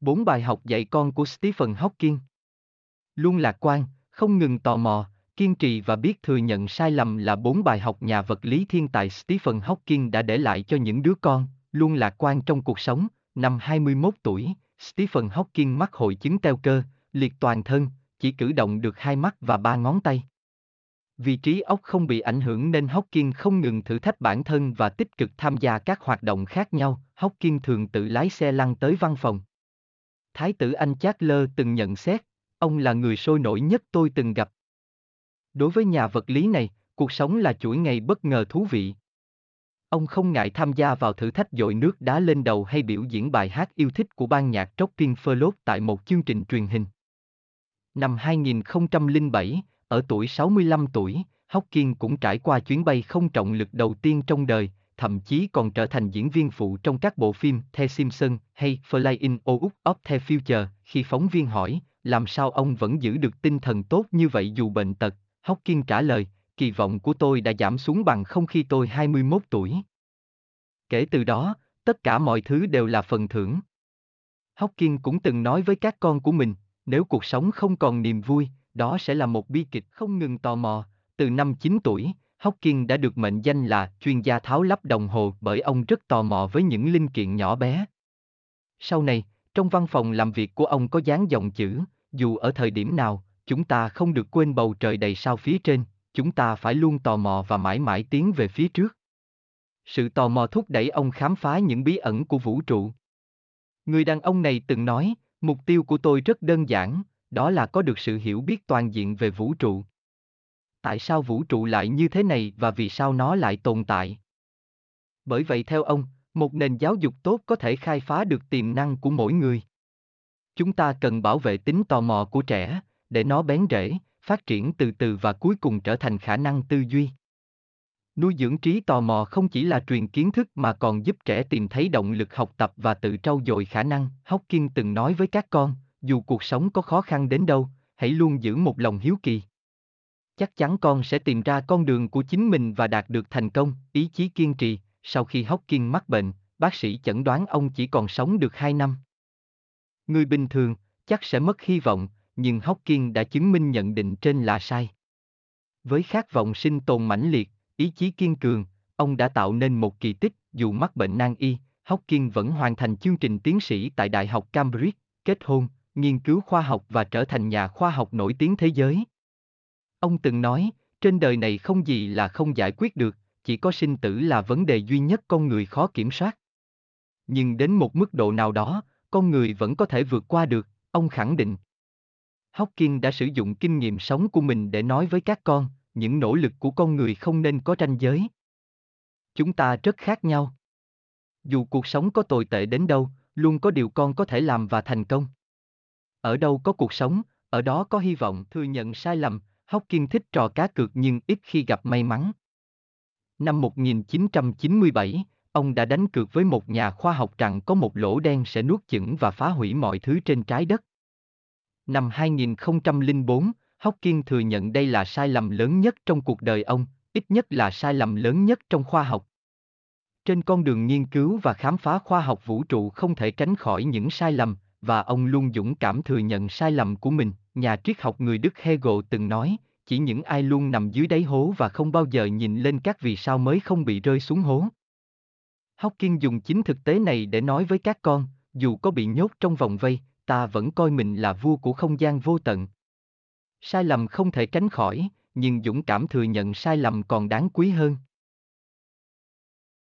Bốn bài học dạy con của Stephen Hawking. Luôn lạc quan, không ngừng tò mò, kiên trì và biết thừa nhận sai lầm là bốn bài học nhà vật lý thiên tài Stephen Hawking đã để lại cho những đứa con, luôn lạc quan trong cuộc sống. Năm 21 tuổi, Stephen Hawking mắc hội chứng teo cơ, liệt toàn thân, chỉ cử động được hai mắt và ba ngón tay. Vì trí óc không bị ảnh hưởng nên Hawking không ngừng thử thách bản thân và tích cực tham gia các hoạt động khác nhau. Hawking thường tự lái xe lăn tới văn phòng. Thái tử Anh Charles từng nhận xét, ông là người sôi nổi nhất tôi từng gặp. Đối với nhà vật lý này, cuộc sống là chuỗi ngày bất ngờ thú vị. Ông không ngại tham gia vào thử thách dội nước đá lên đầu hay biểu diễn bài hát yêu thích của ban nhạc Rockin' Float tại một chương trình truyền hình. Năm 2007, ở tuổi 65 tuổi, Hawking cũng trải qua chuyến bay không trọng lực đầu tiên trong đời, thậm chí còn trở thành diễn viên phụ trong các bộ phim The Simpsons hay Flying Out of the Future. Khi phóng viên hỏi, làm sao ông vẫn giữ được tinh thần tốt như vậy dù bệnh tật, Hawking trả lời, kỳ vọng của tôi đã giảm xuống bằng không khi tôi 21 tuổi. Kể từ đó, tất cả mọi thứ đều là phần thưởng. Hawking cũng từng nói với các con của mình, nếu cuộc sống không còn niềm vui, đó sẽ là một bi kịch không ngừng tò mò. Từ năm 9 tuổi, Hawking đã được mệnh danh là chuyên gia tháo lắp đồng hồ bởi ông rất tò mò với những linh kiện nhỏ bé. Sau này, trong văn phòng làm việc của ông có dán dòng chữ, dù ở thời điểm nào, chúng ta không được quên bầu trời đầy sao phía trên, chúng ta phải luôn tò mò và mãi mãi tiến về phía trước. Sự tò mò thúc đẩy ông khám phá những bí ẩn của vũ trụ. Người đàn ông này từng nói, mục tiêu của tôi rất đơn giản, đó là có được sự hiểu biết toàn diện về vũ trụ. Tại sao vũ trụ lại như thế này và vì sao nó lại tồn tại? Bởi vậy theo ông, một nền giáo dục tốt có thể khai phá được tiềm năng của mỗi người. Chúng ta cần bảo vệ tính tò mò của trẻ, để nó bén rễ, phát triển từ từ và cuối cùng trở thành khả năng tư duy. Nuôi dưỡng trí tò mò không chỉ là truyền kiến thức mà còn giúp trẻ tìm thấy động lực học tập và tự trau dồi khả năng. Hawking từng nói với các con, dù cuộc sống có khó khăn đến đâu, hãy luôn giữ một lòng hiếu kỳ. Chắc chắn con sẽ tìm ra con đường của chính mình và đạt được thành công, ý chí kiên trì. Sau khi Hawking mắc bệnh, bác sĩ chẩn đoán ông chỉ còn sống được 2 năm. Người bình thường, chắc sẽ mất hy vọng, nhưng Hawking đã chứng minh nhận định trên là sai. Với khát vọng sinh tồn mãnh liệt, ý chí kiên cường, ông đã tạo nên một kỳ tích, dù mắc bệnh nan y, Hawking vẫn hoàn thành chương trình tiến sĩ tại Đại học Cambridge, kết hôn, nghiên cứu khoa học và trở thành nhà khoa học nổi tiếng thế giới. Ông từng nói, trên đời này không gì là không giải quyết được, chỉ có sinh tử là vấn đề duy nhất con người khó kiểm soát. Nhưng đến một mức độ nào đó, con người vẫn có thể vượt qua được, ông khẳng định. Hawking đã sử dụng kinh nghiệm sống của mình để nói với các con, những nỗ lực của con người không nên có ranh giới. Chúng ta rất khác nhau. Dù cuộc sống có tồi tệ đến đâu, luôn có điều con có thể làm và thành công. Ở đâu có cuộc sống, ở đó có hy vọng thừa nhận sai lầm, Hawking thích trò cá cược nhưng ít khi gặp may mắn. Năm 1997, ông đã đánh cược với một nhà khoa học rằng có một lỗ đen sẽ nuốt chửng và phá hủy mọi thứ trên trái đất. Năm 2004, Hawking thừa nhận đây là sai lầm lớn nhất trong cuộc đời ông, ít nhất là sai lầm lớn nhất trong khoa học. Trên con đường nghiên cứu và khám phá khoa học vũ trụ không thể tránh khỏi những sai lầm, và ông luôn dũng cảm thừa nhận sai lầm của mình. Nhà triết học người Đức Hegel từng nói, chỉ những ai luôn nằm dưới đáy hố và không bao giờ nhìn lên các vì sao mới không bị rơi xuống hố. Hawking dùng chính thực tế này để nói với các con, dù có bị nhốt trong vòng vây, ta vẫn coi mình là vua của không gian vô tận. Sai lầm không thể tránh khỏi, nhưng dũng cảm thừa nhận sai lầm còn đáng quý hơn.